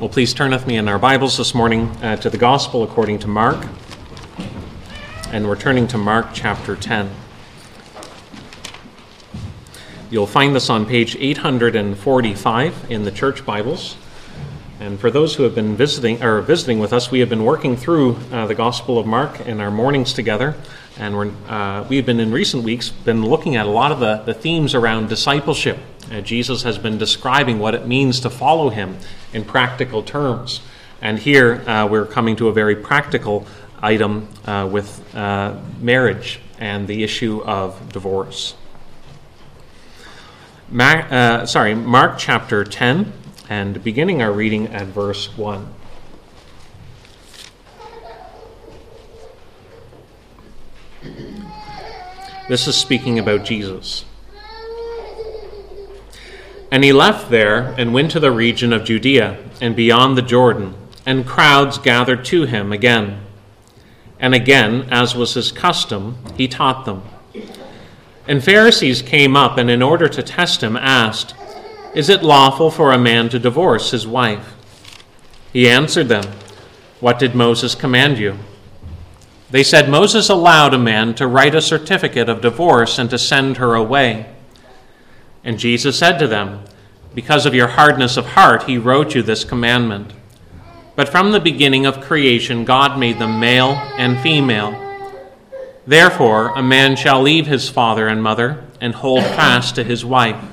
Well, please turn with me in our Bibles this morning uh, to the Gospel according to Mark. And we're turning to Mark chapter 10. You'll find this on page 845 in the church Bibles. And for those who have been visiting or visiting with us, we have been working through uh, the Gospel of Mark in our mornings together, and uh, we've been in recent weeks been looking at a lot of the, the themes around discipleship. Uh, Jesus has been describing what it means to follow Him in practical terms, and here uh, we're coming to a very practical item uh, with uh, marriage and the issue of divorce. Ma- sorry, Mark chapter ten and beginning our reading at verse 1. This is speaking about Jesus. And he left there and went to the region of Judea and beyond the Jordan, and crowds gathered to him again. And again, as was his custom, he taught them. And Pharisees came up and, in order to test him, asked, is it lawful for a man to divorce his wife? He answered them, What did Moses command you? They said, Moses allowed a man to write a certificate of divorce and to send her away. And Jesus said to them, Because of your hardness of heart, he wrote you this commandment. But from the beginning of creation, God made them male and female. Therefore, a man shall leave his father and mother and hold fast to his wife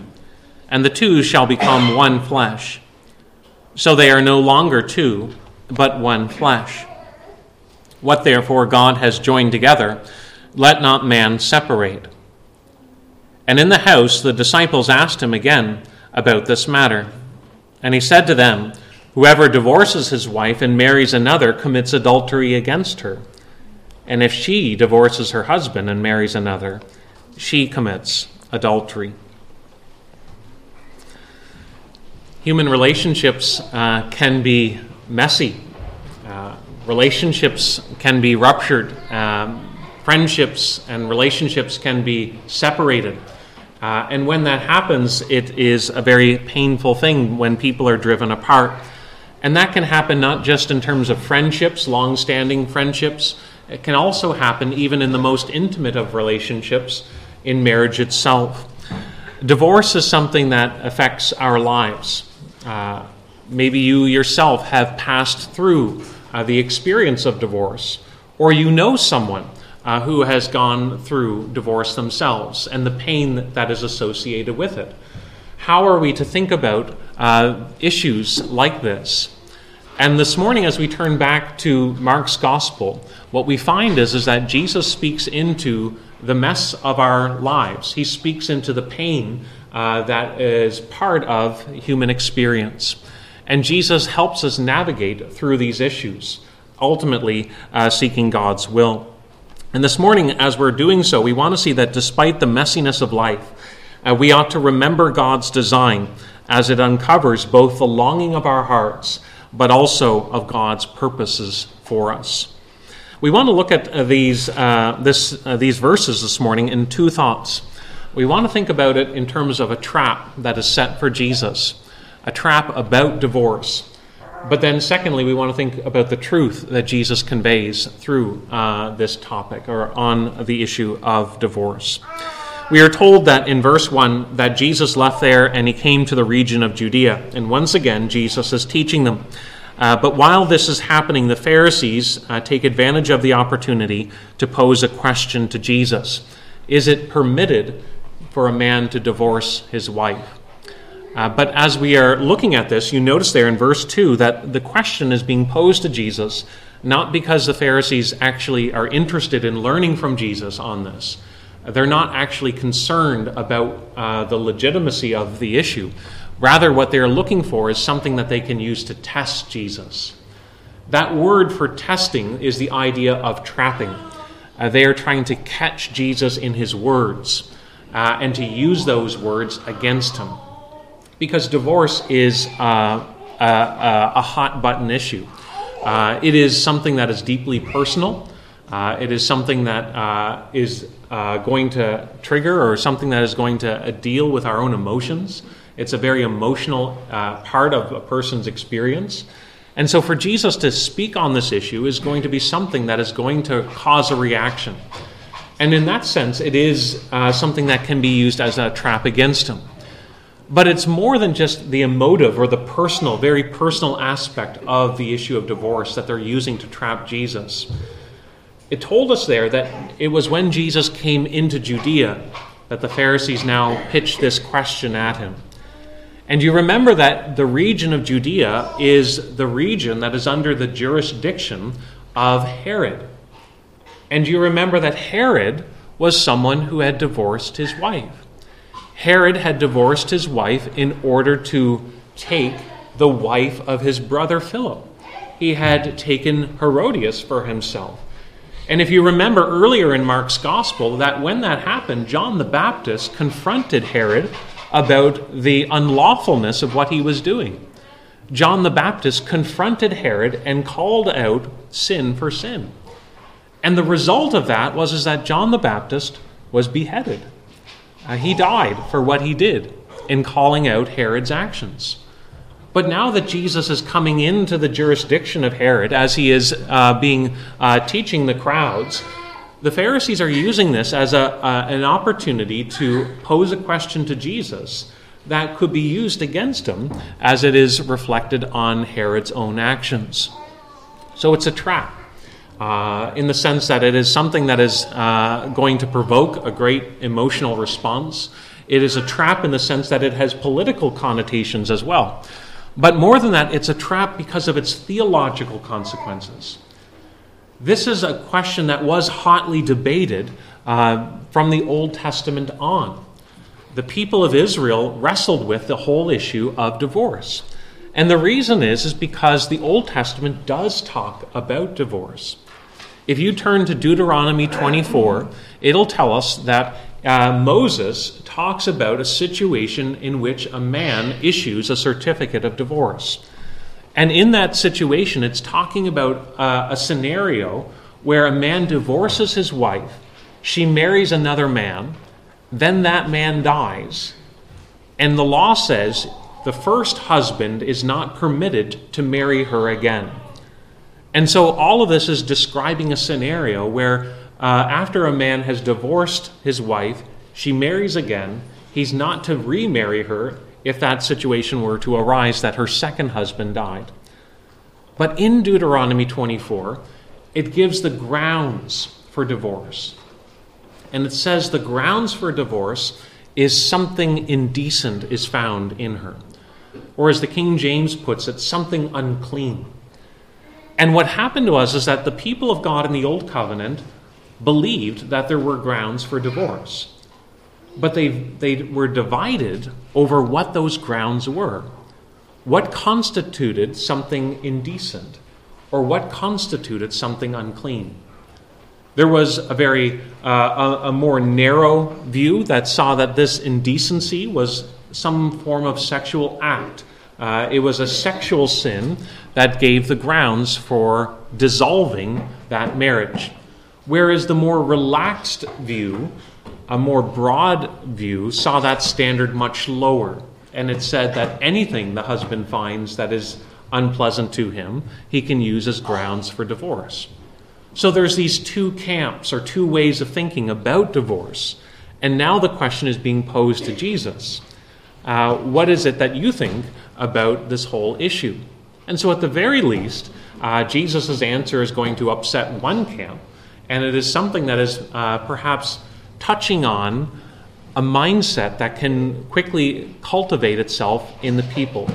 and the two shall become one flesh. So they are no longer two, but one flesh. What therefore God has joined together, let not man separate. And in the house the disciples asked him again about this matter. And he said to them, Whoever divorces his wife and marries another commits adultery against her. And if she divorces her husband and marries another, she commits adultery. human relationships uh, can be messy. Uh, relationships can be ruptured. Um, friendships and relationships can be separated. Uh, and when that happens, it is a very painful thing when people are driven apart. And that can happen not just in terms of friendships, long standing friendships, it can also happen even in the most intimate of relationships, in marriage itself. Divorce is something that affects our lives. Uh, maybe you yourself have passed through uh, the experience of divorce, or you know someone uh, who has gone through divorce themselves and the pain that is associated with it. How are we to think about uh, issues like this? And this morning, as we turn back to Mark's gospel, what we find is, is that Jesus speaks into the mess of our lives. He speaks into the pain uh, that is part of human experience. And Jesus helps us navigate through these issues, ultimately uh, seeking God's will. And this morning, as we're doing so, we want to see that despite the messiness of life, uh, we ought to remember God's design as it uncovers both the longing of our hearts, but also of God's purposes for us. We want to look at uh, these, uh, this, uh, these verses this morning in two thoughts we want to think about it in terms of a trap that is set for Jesus, a trap about divorce. But then, secondly, we want to think about the truth that Jesus conveys through uh, this topic or on the issue of divorce. We are told that in verse 1 that Jesus left there and he came to the region of Judea. And once again, Jesus is teaching them. Uh, but while this is happening, the Pharisees uh, take advantage of the opportunity to pose a question to Jesus Is it permitted for a man to divorce his wife. Uh, but as we are looking at this, you notice there in verse 2 that the question is being posed to Jesus not because the Pharisees actually are interested in learning from Jesus on this. They're not actually concerned about uh, the legitimacy of the issue. Rather, what they're looking for is something that they can use to test Jesus. That word for testing is the idea of trapping. Uh, they are trying to catch Jesus in his words uh, and to use those words against him. Because divorce is uh, a, a, hot button issue. Uh, it is something that is deeply personal. Uh, it is something that uh, is uh, going to trigger or something that is going to deal with our own emotions It's a very emotional uh, part of a person's experience. And so, for Jesus to speak on this issue is going to be something that is going to cause a reaction. And in that sense, it is uh, something that can be used as a trap against him. But it's more than just the emotive or the personal, very personal aspect of the issue of divorce that they're using to trap Jesus. It told us there that it was when Jesus came into Judea that the Pharisees now pitched this question at him. And you remember that the region of Judea is the region that is under the jurisdiction of Herod. And you remember that Herod was someone who had divorced his wife. Herod had divorced his wife in order to take the wife of his brother Philip. He had taken Herodias for himself. And if you remember earlier in Mark's gospel, that when that happened, John the Baptist confronted Herod about the unlawfulness of what he was doing. John the Baptist confronted Herod and called out sin for sin. And the result of that was is that John the Baptist was beheaded. Uh, he died for what he did in calling out Herod's actions. But now that Jesus is coming into the jurisdiction of Herod, as he is uh, being uh, teaching the crowds, the Pharisees are using this as a, uh, an opportunity to pose a question to Jesus that could be used against him as it is reflected on Herod's own actions. So it's a trap. Uh, in the sense that it is something that is uh, going to provoke a great emotional response. It is a trap in the sense that it has political connotations as well. But more than that, it's a trap because of its theological consequences. This is a question that was hotly debated uh, from the Old Testament on. The people of Israel wrestled with the whole issue of divorce. And the reason is, is because the Old Testament does talk about divorce. If you turn to Deuteronomy 24, it'll tell us that uh, Moses talks about a situation in which a man issues a certificate of divorce. And in that situation, it's talking about uh, a scenario where a man divorces his wife, she marries another man, then that man dies, and the law says the first husband is not permitted to marry her again. And so all of this is describing a scenario where uh, after a man has divorced his wife, she marries again. He's not to remarry her if that situation were to arise that her second husband died. But in Deuteronomy 24, it gives the grounds for divorce. And it says the grounds for divorce is something indecent is found in her. Or as the King James puts it, something unclean. And what happened to us is that the people of God in the Old Covenant believed that there were grounds for divorce. But they, they were divided over what those grounds were. What constituted something indecent? Or what constituted something unclean? There was a very uh, a, a more narrow view that saw that this indecency was some form of sexual act. Uh, it was a sexual sin that gave the grounds for dissolving that marriage. Whereas the more relaxed view, a more broad view, saw that standard much lower. And it said that anything the husband finds that is unpleasant to him, he can use as grounds for divorce. So there's these two camps or two ways of thinking about divorce. And now the question is being posed to Jesus. Uh, what is it that you think about this whole issue? And so, at the very least, uh, Jesus' answer is going to upset one camp, and it is something that is uh, perhaps touching on a mindset that can quickly cultivate itself in the people.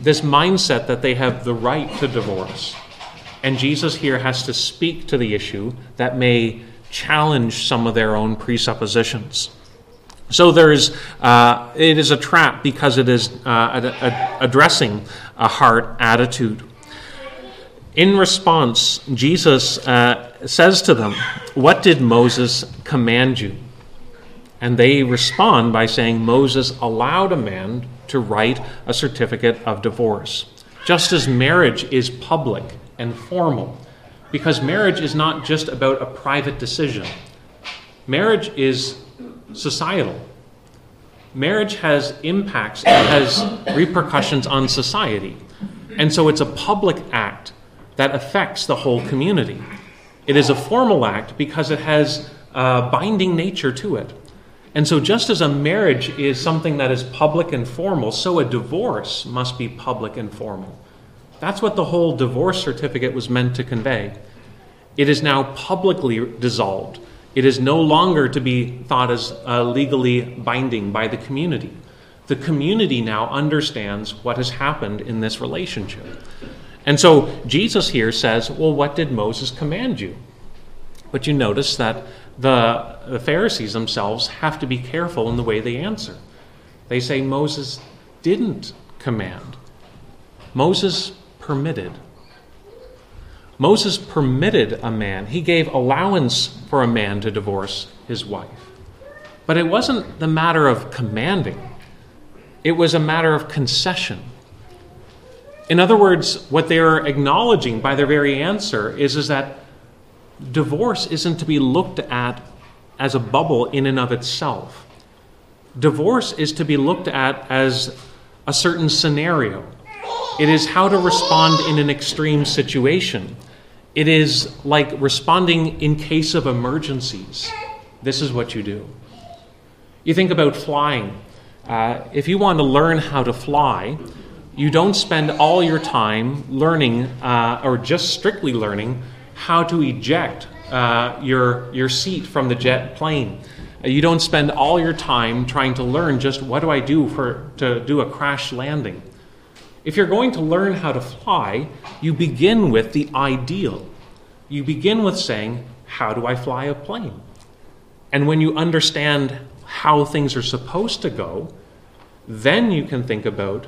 This mindset that they have the right to divorce. And Jesus here has to speak to the issue that may challenge some of their own presuppositions. So there's, uh, it is a trap because it is uh, ad- ad- addressing a heart attitude. In response, Jesus uh, says to them, What did Moses command you? And they respond by saying, Moses allowed a man to write a certificate of divorce. Just as marriage is public and formal, because marriage is not just about a private decision, marriage is societal. marriage has impacts, has repercussions on society. And so it's a public act that affects the whole community. It is a formal act because it has a binding nature to it. And so, just as a marriage is something that is public and formal, so a divorce must be public and formal. That's what the whole divorce certificate was meant to convey. It is now publicly dissolved. It is no longer to be thought as uh, legally binding by the community. The community now understands what has happened in this relationship. And so Jesus here says, Well, what did Moses command you? But you notice that the, the Pharisees themselves have to be careful in the way they answer. They say Moses didn't command, Moses permitted. Moses permitted a man, he gave allowance for a man to divorce his wife. But it wasn't the matter of commanding, it was a matter of concession. In other words, what they are acknowledging by their very answer is, is that divorce isn't to be looked at as a bubble in and of itself. Divorce is to be looked at as a certain scenario. It is how to respond in an extreme situation. It is like responding in case of emergencies. This is what you do. You think about flying. Uh, if you want to learn how to fly, you don't spend all your time learning uh, or just strictly learning how to eject uh, your, your seat from the jet plane. Uh, you don't spend all your time trying to learn just what do I do for, to do a crash landing. If you're going to learn how to fly, you begin with the ideal. You begin with saying, How do I fly a plane? And when you understand how things are supposed to go, then you can think about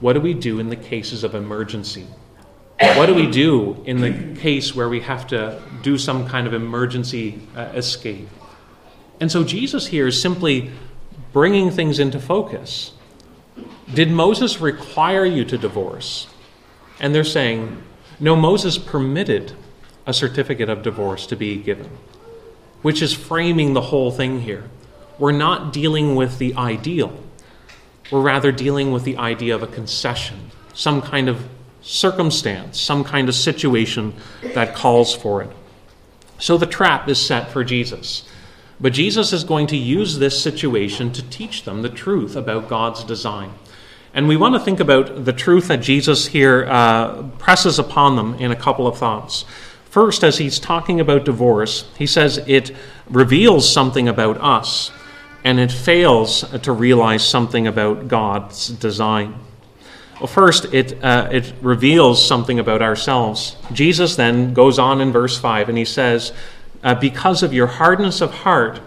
what do we do in the cases of emergency? What do we do in the case where we have to do some kind of emergency uh, escape? And so Jesus here is simply bringing things into focus. Did Moses require you to divorce? And they're saying, no, Moses permitted a certificate of divorce to be given, which is framing the whole thing here. We're not dealing with the ideal, we're rather dealing with the idea of a concession, some kind of circumstance, some kind of situation that calls for it. So the trap is set for Jesus. But Jesus is going to use this situation to teach them the truth about God's design. And we want to think about the truth that Jesus here uh, presses upon them in a couple of thoughts. First, as he's talking about divorce, he says it reveals something about us and it fails to realize something about God's design. Well, first, it, uh, it reveals something about ourselves. Jesus then goes on in verse 5 and he says, uh, Because of your hardness of heart,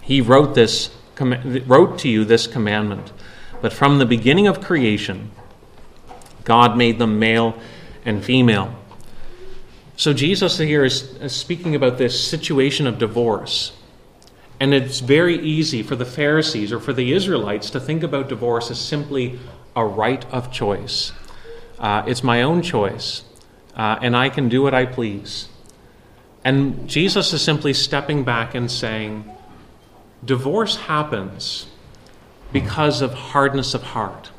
he wrote, this, com- wrote to you this commandment. But from the beginning of creation, God made them male and female. So Jesus here is speaking about this situation of divorce. And it's very easy for the Pharisees or for the Israelites to think about divorce as simply a right of choice. Uh, it's my own choice, uh, and I can do what I please. And Jesus is simply stepping back and saying, divorce happens because of hardness of heart.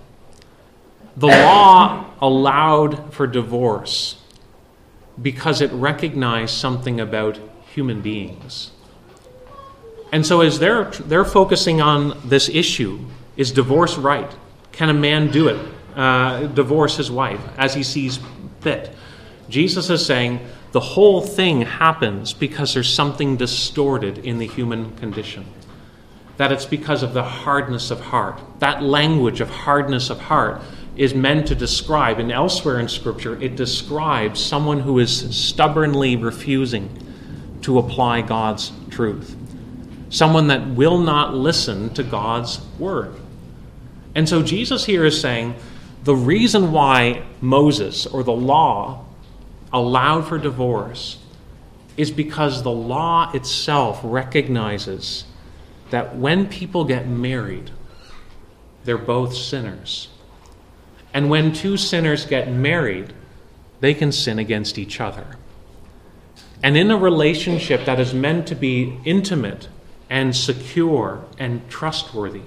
The law allowed for divorce because it recognized something about human beings. And so, as they're, they're focusing on this issue, is divorce right? Can a man do it? Uh, divorce his wife as he sees fit? Jesus is saying the whole thing happens because there's something distorted in the human condition. That it's because of the hardness of heart. That language of hardness of heart is meant to describe, and elsewhere in Scripture, it describes someone who is stubbornly refusing to apply God's truth someone that will not listen to God's word. And so Jesus here is saying the reason why Moses or the law allowed for divorce is because the law itself recognizes that when people get married, they're both sinners. And when two sinners get married, they can sin against each other. And in a relationship that is meant to be intimate and secure and trustworthy.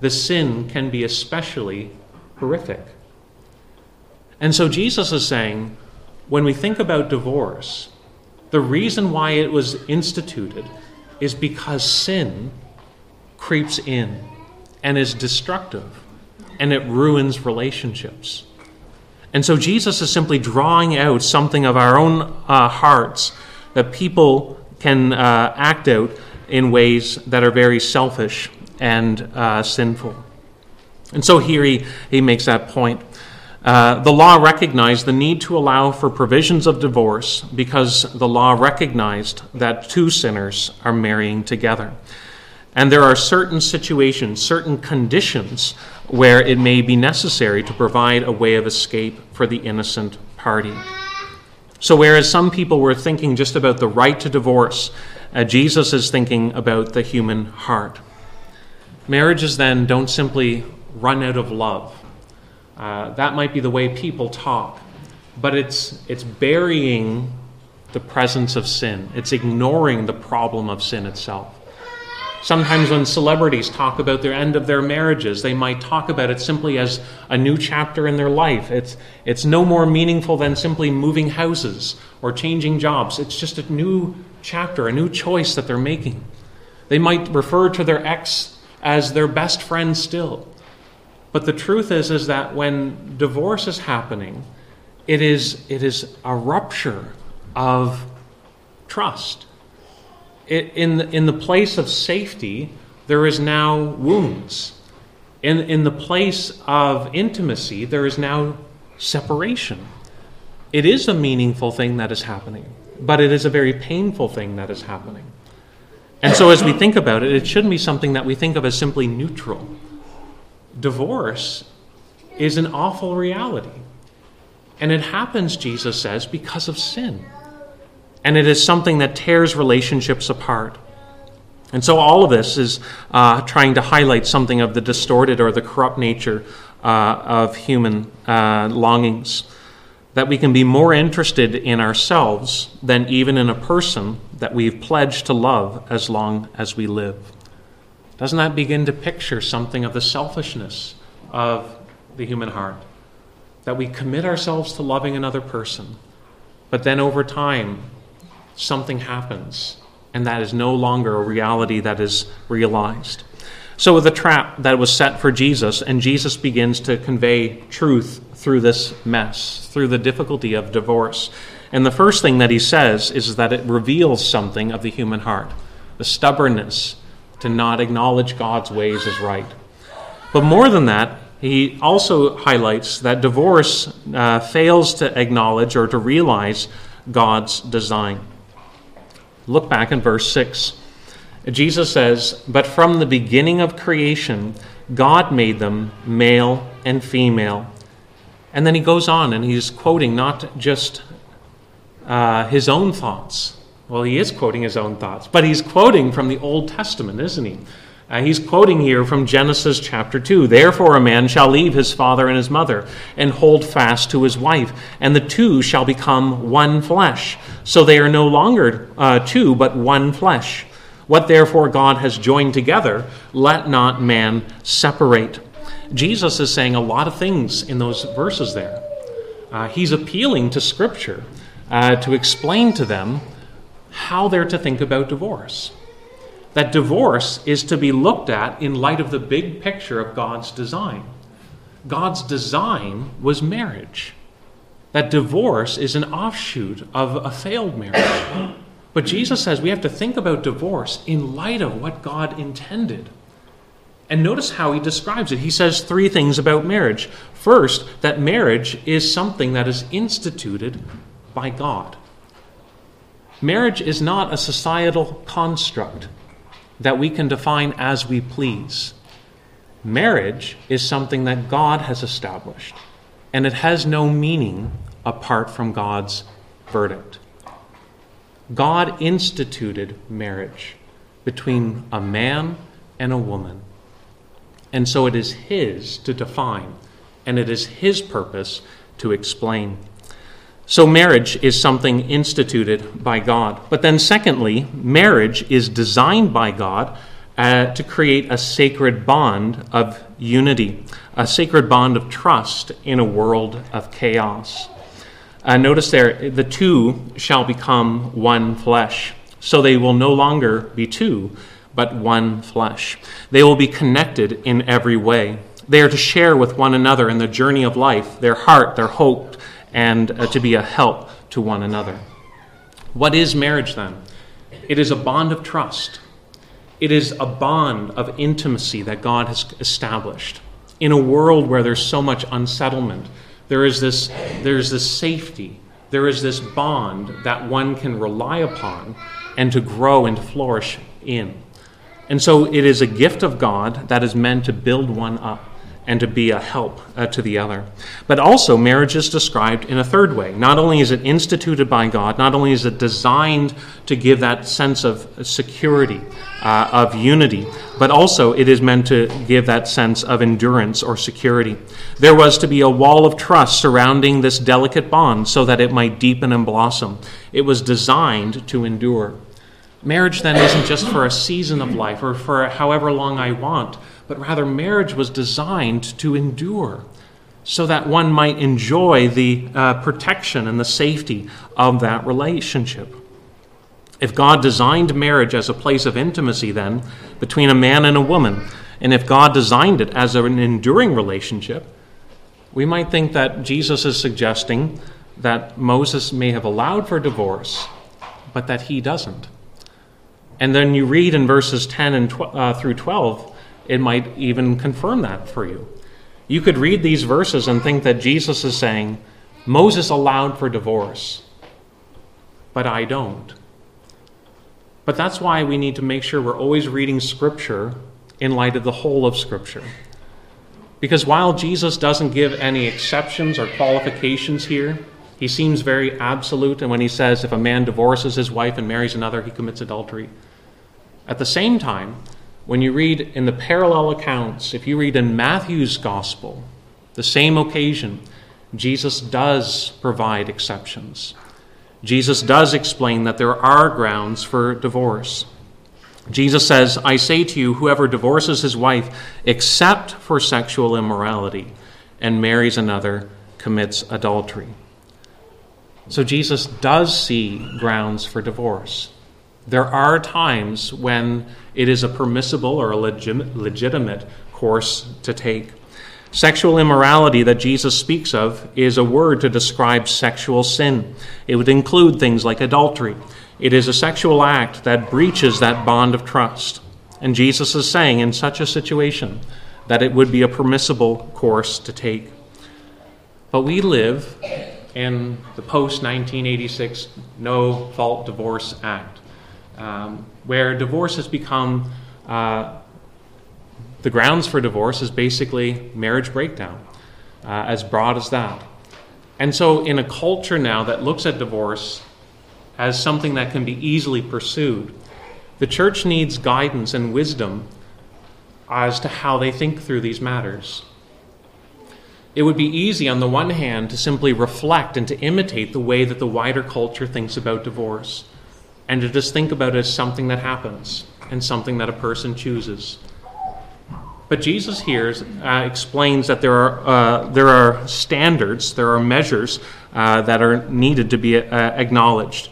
the sin can be especially horrific. And so Jesus is saying when we think about divorce, the reason why it was instituted is because sin creeps in and is destructive and it ruins relationships. And so Jesus is simply drawing out something of our own uh, hearts that people can uh, act out in ways that are very selfish and uh, sinful. And so here he, he makes that point. Uh, the law recognized the need to allow for provisions of divorce because the law recognized that two sinners are marrying together. And there are certain situations, certain conditions where it may be necessary to provide a way of escape for the innocent party. So, whereas some people were thinking just about the right to divorce, uh, Jesus is thinking about the human heart. Marriages then don't simply run out of love. Uh, that might be the way people talk, but it's, it's burying the presence of sin, it's ignoring the problem of sin itself. Sometimes, when celebrities talk about their end of their marriages, they might talk about it simply as a new chapter in their life. It's, it's no more meaningful than simply moving houses or changing jobs. It's just a new chapter, a new choice that they're making. They might refer to their ex as their best friend still. But the truth is, is that when divorce is happening, it is, it is a rupture of trust. It, in, the, in the place of safety, there is now wounds. In, in the place of intimacy, there is now separation. It is a meaningful thing that is happening, but it is a very painful thing that is happening. And so, as we think about it, it shouldn't be something that we think of as simply neutral divorce is an awful reality. And it happens, Jesus says, because of sin. And it is something that tears relationships apart. And so all of this is uh, trying to highlight something of the distorted or the corrupt nature uh, of human uh, longings. That we can be more interested in ourselves than even in a person that we've pledged to love as long as we live. Doesn't that begin to picture something of the selfishness of the human heart? That we commit ourselves to loving another person, but then over time, something happens, and that is no longer a reality that is realized. So, with the trap that was set for Jesus, and Jesus begins to convey truth through this mess, through the difficulty of divorce. And the first thing that he says is that it reveals something of the human heart the stubbornness to not acknowledge God's ways as right. But more than that, he also highlights that divorce uh, fails to acknowledge or to realize God's design. Look back in verse 6. Jesus says, But from the beginning of creation, God made them male and female. And then he goes on and he's quoting not just uh, his own thoughts, well, he is quoting his own thoughts, but he's quoting from the Old Testament, isn't he? Uh, he's quoting here from Genesis chapter 2. Therefore, a man shall leave his father and his mother and hold fast to his wife, and the two shall become one flesh. So they are no longer uh, two, but one flesh. What therefore God has joined together, let not man separate. Jesus is saying a lot of things in those verses there. Uh, he's appealing to Scripture uh, to explain to them how they're to think about divorce. That divorce is to be looked at in light of the big picture of God's design. God's design was marriage. That divorce is an offshoot of a failed marriage. But Jesus says we have to think about divorce in light of what God intended. And notice how he describes it. He says three things about marriage. First, that marriage is something that is instituted by God. Marriage is not a societal construct that we can define as we please. Marriage is something that God has established, and it has no meaning apart from God's verdict. God instituted marriage between a man and a woman, and so it is His to define, and it is His purpose to explain. So, marriage is something instituted by God. But then, secondly, marriage is designed by God uh, to create a sacred bond of unity, a sacred bond of trust in a world of chaos. Uh, notice there, the two shall become one flesh. So they will no longer be two, but one flesh. They will be connected in every way. They are to share with one another in the journey of life, their heart, their hope, and uh, to be a help to one another. What is marriage then? It is a bond of trust. It is a bond of intimacy that God has established. In a world where there's so much unsettlement, there is this, there's this safety, there is this bond that one can rely upon and to grow and flourish in. And so it is a gift of God that is meant to build one up and to be a help uh, to the other. But also, marriage is described in a third way. Not only is it instituted by God, not only is it designed to give that sense of security, uh, of unity, but also it is meant to give that sense of endurance or security. There was to be a wall of trust surrounding this delicate bond so that it might deepen and blossom. It was designed to endure. Marriage then isn't just for a season of life or for however long I want but rather marriage was designed to endure so that one might enjoy the uh, protection and the safety of that relationship. If God designed marriage as a place of intimacy, then, between a man and a woman, and if God designed it as an enduring relationship, we might think that Jesus is suggesting that Moses may have allowed for divorce, but that he doesn't. And then you read in verses 10 and tw- uh, through 12 it might even confirm that for you. You could read these verses and think that Jesus is saying, Moses allowed for divorce, but I don't. But that's why we need to make sure we're always reading Scripture in light of the whole of Scripture. Because while Jesus doesn't give any exceptions or qualifications here, he seems very absolute. And when he says, if a man divorces his wife and marries another, he commits adultery. At the same time, when you read in the parallel accounts, if you read in Matthew's gospel, the same occasion, Jesus does provide exceptions. Jesus does explain that there are grounds for divorce. Jesus says, I say to you, whoever divorces his wife except for sexual immorality and marries another commits adultery. So Jesus does see grounds for divorce. There are times when it is a permissible or a legitimate course to take. Sexual immorality that Jesus speaks of is a word to describe sexual sin. It would include things like adultery. It is a sexual act that breaches that bond of trust. And Jesus is saying in such a situation that it would be a permissible course to take. But we live in the post 1986 No Fault Divorce Act um, where divorce has become uh, the grounds for divorce is basically marriage breakdown, uh, as broad as that. And so, in a culture now that looks at divorce as something that can be easily pursued, the church needs guidance and wisdom as to how they think through these matters. It would be easy, on the one hand, to simply reflect and to imitate the way that the wider culture thinks about divorce and to just think about it as something that happens and something that a person chooses. But Jesus here uh, explains that there are, uh, there are standards, there are measures uh, that are needed to be uh, acknowledged.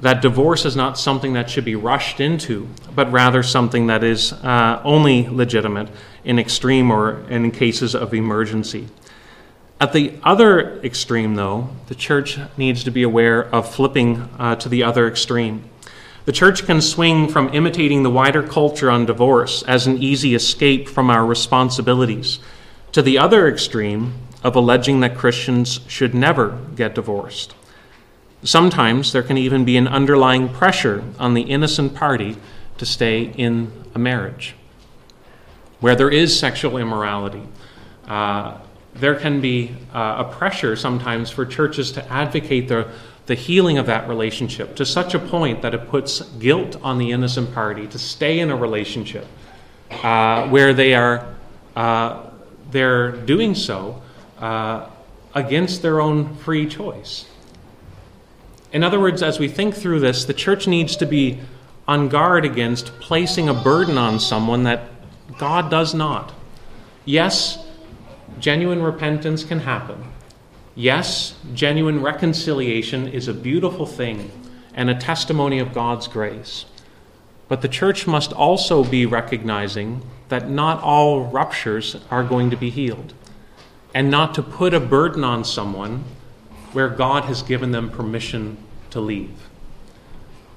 That divorce is not something that should be rushed into, but rather something that is uh, only legitimate in extreme or in cases of emergency. At the other extreme, though, the church needs to be aware of flipping uh, to the other extreme. The church can swing from imitating the wider culture on divorce as an easy escape from our responsibilities to the other extreme of alleging that Christians should never get divorced. Sometimes there can even be an underlying pressure on the innocent party to stay in a marriage. Where there is sexual immorality, uh, there can be uh, a pressure sometimes for churches to advocate the the healing of that relationship to such a point that it puts guilt on the innocent party to stay in a relationship uh, where they are uh, they're doing so uh, against their own free choice. In other words, as we think through this, the church needs to be on guard against placing a burden on someone that God does not. Yes, genuine repentance can happen. Yes, genuine reconciliation is a beautiful thing and a testimony of God's grace. But the church must also be recognizing that not all ruptures are going to be healed, and not to put a burden on someone where God has given them permission to leave.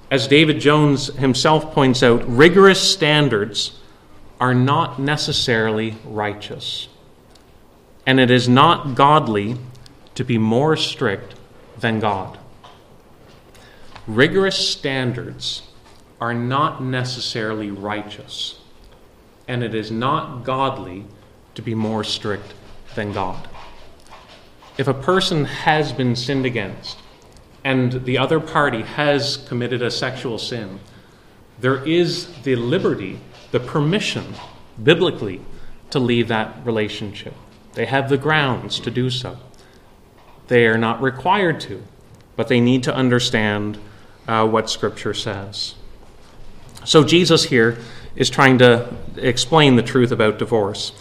As David Jones himself points out, rigorous standards are not necessarily righteous. And it is not godly to be more strict than God. Rigorous standards are not necessarily righteous, and it is not godly to be more strict than God. If a person has been sinned against, and the other party has committed a sexual sin, there is the liberty, the permission, biblically, to leave that relationship. They have the grounds to do so. They are not required to, but they need to understand uh, what Scripture says. So, Jesus here is trying to explain the truth about divorce.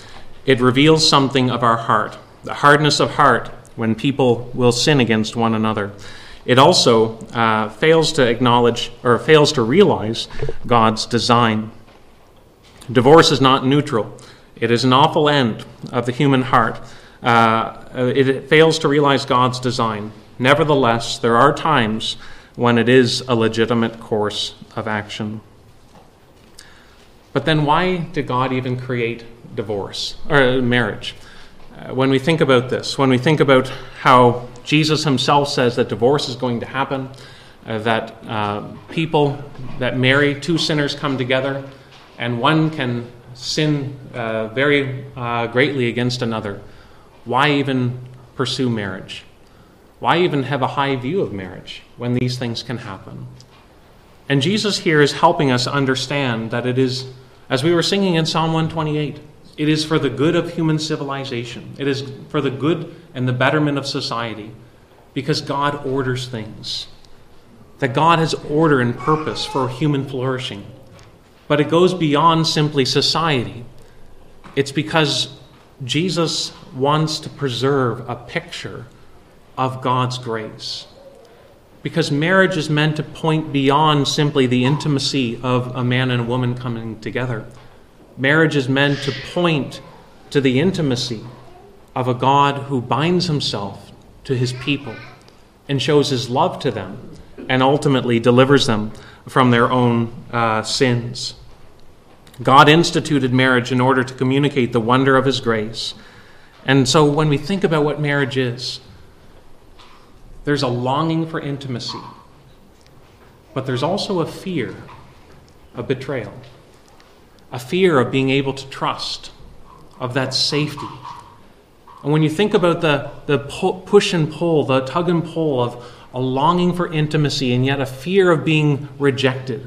It reveals something of our heart, the hardness of heart when people will sin against one another. It also uh, fails to acknowledge or fails to realize God's design. Divorce is not neutral, it is an awful end of the human heart. Uh, it fails to realize God's design. Nevertheless, there are times when it is a legitimate course of action. But then, why did God even create divorce or marriage? Uh, when we think about this, when we think about how Jesus himself says that divorce is going to happen, uh, that uh, people that marry, two sinners come together, and one can sin uh, very uh, greatly against another. Why even pursue marriage? Why even have a high view of marriage when these things can happen? And Jesus here is helping us understand that it is, as we were singing in Psalm 128, it is for the good of human civilization. It is for the good and the betterment of society because God orders things. That God has order and purpose for human flourishing. But it goes beyond simply society. It's because Jesus wants to preserve a picture of God's grace. Because marriage is meant to point beyond simply the intimacy of a man and a woman coming together Marriage is meant to point to the intimacy of a God who binds himself to his people and shows his love to them and ultimately delivers them from their own uh, sins. God instituted marriage in order to communicate the wonder of his grace. And so when we think about what marriage is, there's a longing for intimacy, but there's also a fear of betrayal a fear of being able to trust, of that safety. And when you think about the, the push and pull, the tug and pull of a longing for intimacy and yet a fear of being rejected,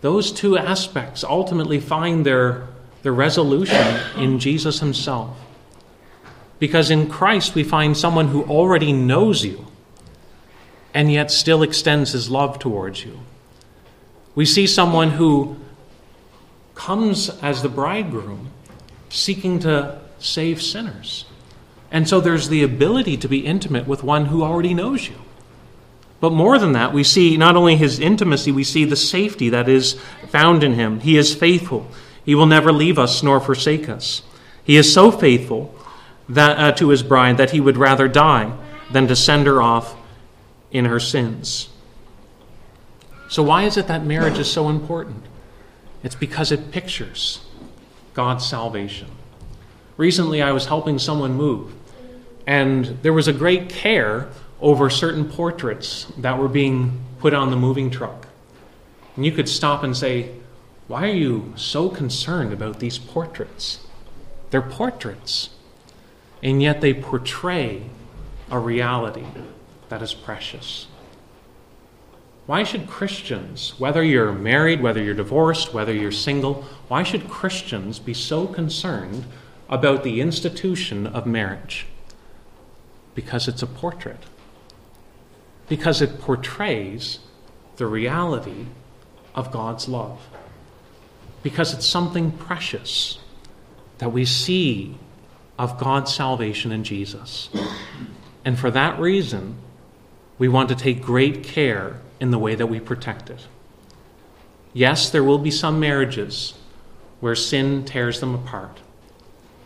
those two aspects ultimately find their, their resolution in Jesus himself. Because in Christ we find someone who already knows you and yet still extends his love towards you. We see someone who comes as the bridegroom seeking to save sinners. And so there's the ability to be intimate with one who already knows you. But more than that, we see not only his intimacy, we see the safety that is found in him. He is faithful. He will never leave us nor forsake us. He is so faithful that, uh, to his bride that he would rather die than to send her off in her sins. So, why is it that marriage is so important? It's because it pictures God's salvation. Recently, I was helping someone move, and there was a great care over certain portraits that were being put on the moving truck. And you could stop and say, Why are you so concerned about these portraits? They're portraits, and yet they portray a reality that is precious. Why should Christians, whether you're married, whether you're divorced, whether you're single, why should Christians be so concerned about the institution of marriage? Because it's a portrait. Because it portrays the reality of God's love because it's something precious that we see of God's salvation in Jesus. And for that reason, we want to take great care in the way that we protect it. Yes, there will be some marriages where sin tears them apart,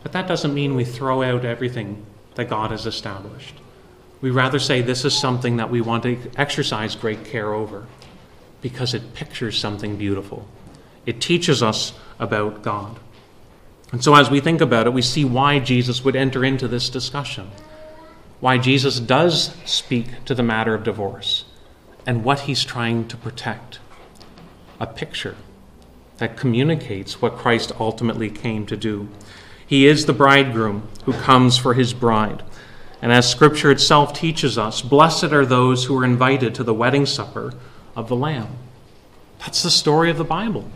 but that doesn't mean we throw out everything that God has established. We rather say this is something that we want to exercise great care over because it pictures something beautiful. It teaches us about God. And so, as we think about it, we see why Jesus would enter into this discussion, why Jesus does speak to the matter of divorce, and what he's trying to protect a picture that communicates what Christ ultimately came to do. He is the bridegroom who comes for his bride. And as Scripture itself teaches us, blessed are those who are invited to the wedding supper of the Lamb. That's the story of the Bible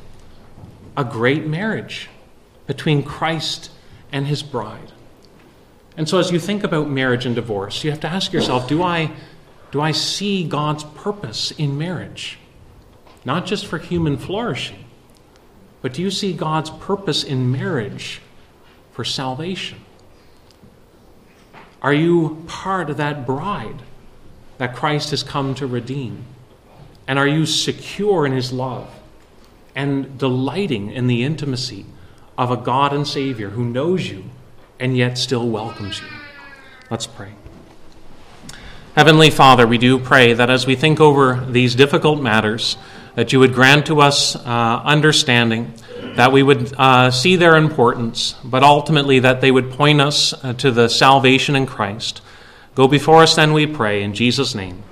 a great marriage between Christ and his bride. And so, as you think about marriage and divorce, you have to ask yourself do I, do I see God's purpose in marriage? Not just for human flourishing, but do you see God's purpose in marriage for salvation? Are you part of that bride that Christ has come to redeem? And are you secure in his love? and delighting in the intimacy of a God and Savior who knows you and yet still welcomes you. Let's pray. Heavenly Father, we do pray that as we think over these difficult matters, that you would grant to us uh, understanding, that we would uh, see their importance, but ultimately that they would point us uh, to the salvation in Christ. Go before us, then, we pray, in Jesus' name.